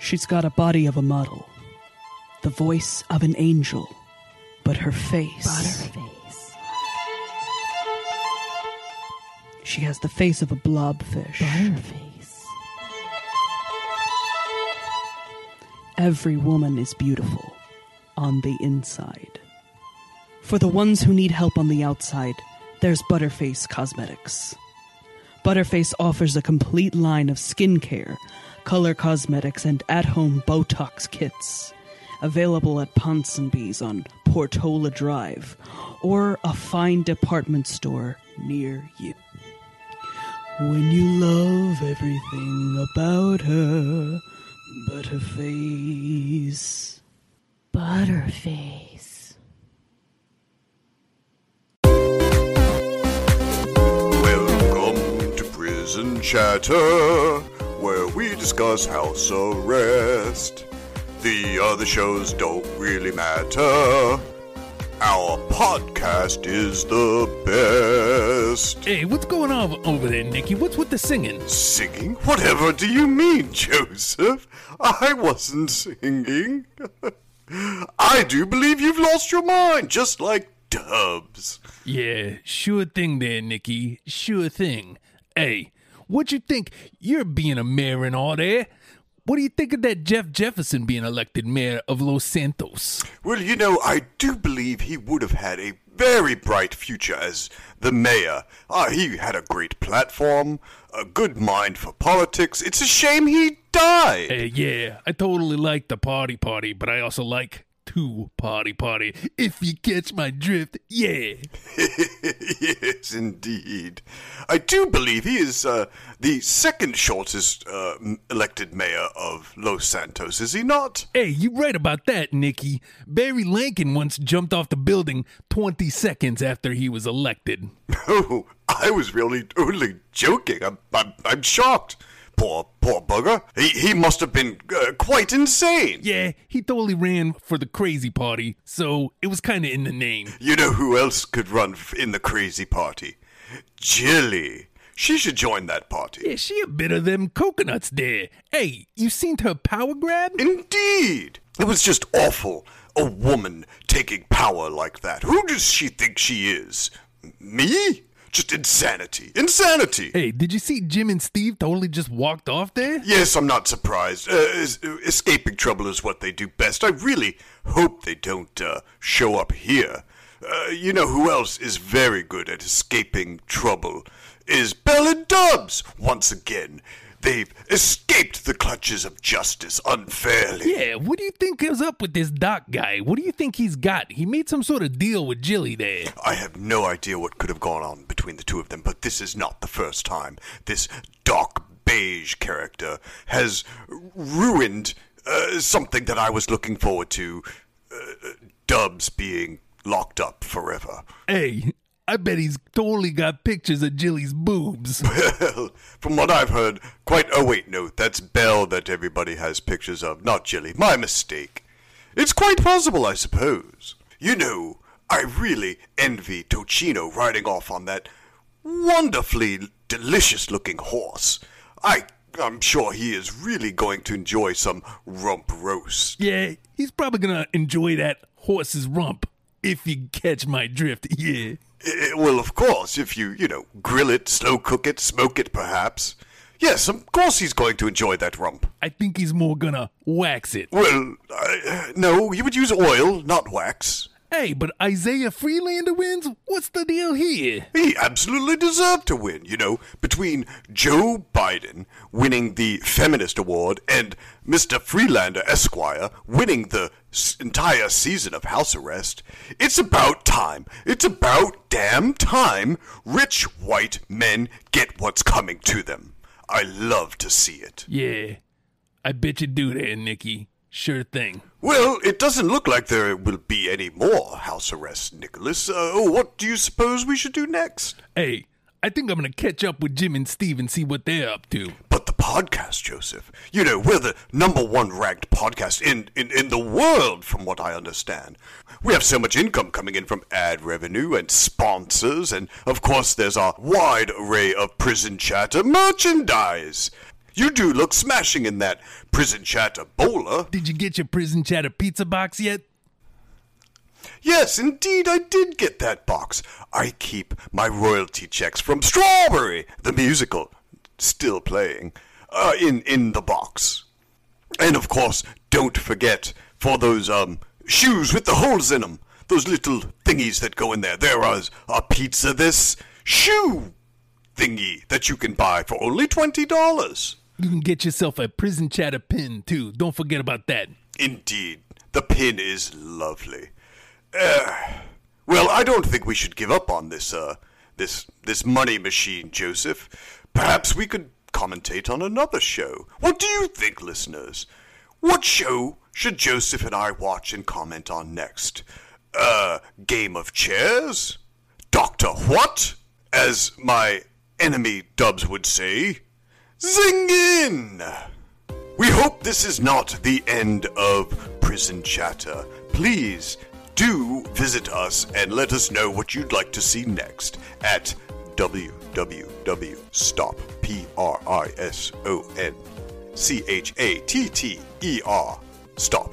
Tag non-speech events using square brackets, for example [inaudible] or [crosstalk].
She's got a body of a model, the voice of an angel, but her face. Butterface. She has the face of a blobfish. Butterface. Every woman is beautiful on the inside. For the ones who need help on the outside, there's Butterface Cosmetics. Butterface offers a complete line of skincare, color cosmetics, and at home Botox kits. Available at Ponsonby's on Portola Drive or a fine department store near you. When you love everything about her, but her face. Butterface. Welcome to Prison Chatter, where we discuss house arrest. The other shows don't really matter. Our podcast is the best. Hey, what's going on over there, Nikki? What's with the singing? Singing? Whatever do you mean, [laughs] Joseph? I wasn't singing. [laughs] I do believe you've lost your mind, just like Dubs. Yeah, sure thing there, Nikki. Sure thing. Hey, what you think? You're being a mayor and all that. What do you think of that Jeff Jefferson being elected mayor of Los Santos? Well, you know, I do believe he would have had a very bright future as the mayor. Ah, he had a great platform, a good mind for politics. It's a shame he died. Hey, yeah, I totally like the party party, but I also like to party party. If you catch my drift, yeah. [laughs] yes, indeed. I do believe he is uh, the second shortest uh, elected mayor of Los Santos, is he not? Hey, you right about that, Nikki. Barry Lankin once jumped off the building 20 seconds after he was elected. [laughs] Oh, I was really only joking. I'm, I'm, I'm shocked. Poor, poor bugger. He, he must have been uh, quite insane. Yeah, he totally ran for the crazy party, so it was kind of in the name. You know who else could run in the crazy party? Jilly. She should join that party. Yeah, she a bit of them coconuts there. Hey, you seen her power grab? Indeed. It was just awful. A woman taking power like that. Who does she think she is? Me? Just insanity. Insanity. Hey, did you see Jim and Steve totally just walked off there? Yes, I'm not surprised. Uh, es- escaping trouble is what they do best. I really hope they don't uh, show up here. Uh, you know who else is very good at escaping trouble? Is Bell and Dubs. Once again, they've escaped the clutches of justice unfairly. Yeah, what do you think is up with this Doc guy? What do you think he's got? He made some sort of deal with Jilly there. I have no idea what could have gone on between the two of them, but this is not the first time this dark beige character has ruined uh, something that I was looking forward to. Uh, Dubs being locked up forever. Hey, I bet he's totally got pictures of Jilly's boobs. [laughs] Well, from what I've heard, quite. Oh, wait, no, that's Belle that everybody has pictures of, not Jilly. My mistake. It's quite possible, I suppose. You know, I really envy Tocino riding off on that wonderfully delicious looking horse. I. I'm sure he is really going to enjoy some rump roast. yeah, he's probably gonna enjoy that horse's rump. If you catch my drift, [laughs] yeah. Eh, well, of course, if you, you know, grill it, slow cook it, smoke it, perhaps. Yes, of course he's going to enjoy that rump. I think he's more gonna wax it. Well, uh, no, you would use oil, not wax. Hey, but Isaiah Freelander wins? What's the deal here? He absolutely deserved to win, you know, between Joe Biden winning the Feminist Award and Mr. Freelander Esquire winning the s- entire season of House Arrest. It's about time. It's about damn time rich white men get what's coming to them. I love to see it. Yeah, I bet you do there, Nikki. Sure thing. Well, it doesn't look like there will be any more house arrests, Nicholas. Uh, what do you suppose we should do next? Hey, I think I'm gonna catch up with Jim and Steve and see what they're up to. But the podcast, Joseph. You know, we're the number one ranked podcast in, in, in the world, from what I understand. We have so much income coming in from ad revenue and sponsors, and of course, there's our wide array of prison chatter merchandise. You do look smashing in that prison chatter bowler. Did you get your prison chatter pizza box yet? Yes, indeed, I did get that box. I keep my royalty checks from Strawberry, the musical, still playing, uh, in in the box. And of course, don't forget for those um shoes with the holes in them, those little thingies that go in there. There is a pizza this shoe thingy that you can buy for only twenty dollars. You can get yourself a prison chatter pin too. Don't forget about that. Indeed, the pin is lovely. Uh, well, I don't think we should give up on this, uh, this, this money machine, Joseph. Perhaps we could commentate on another show. What do you think, listeners? What show should Joseph and I watch and comment on next? Uh, Game of Chairs? Doctor What? As my enemy Dubs would say. Zing in! We hope this is not the end of Prison Chatter. Please do visit us and let us know what you'd like to see next at www.stop p r i s o n c h a t t r stop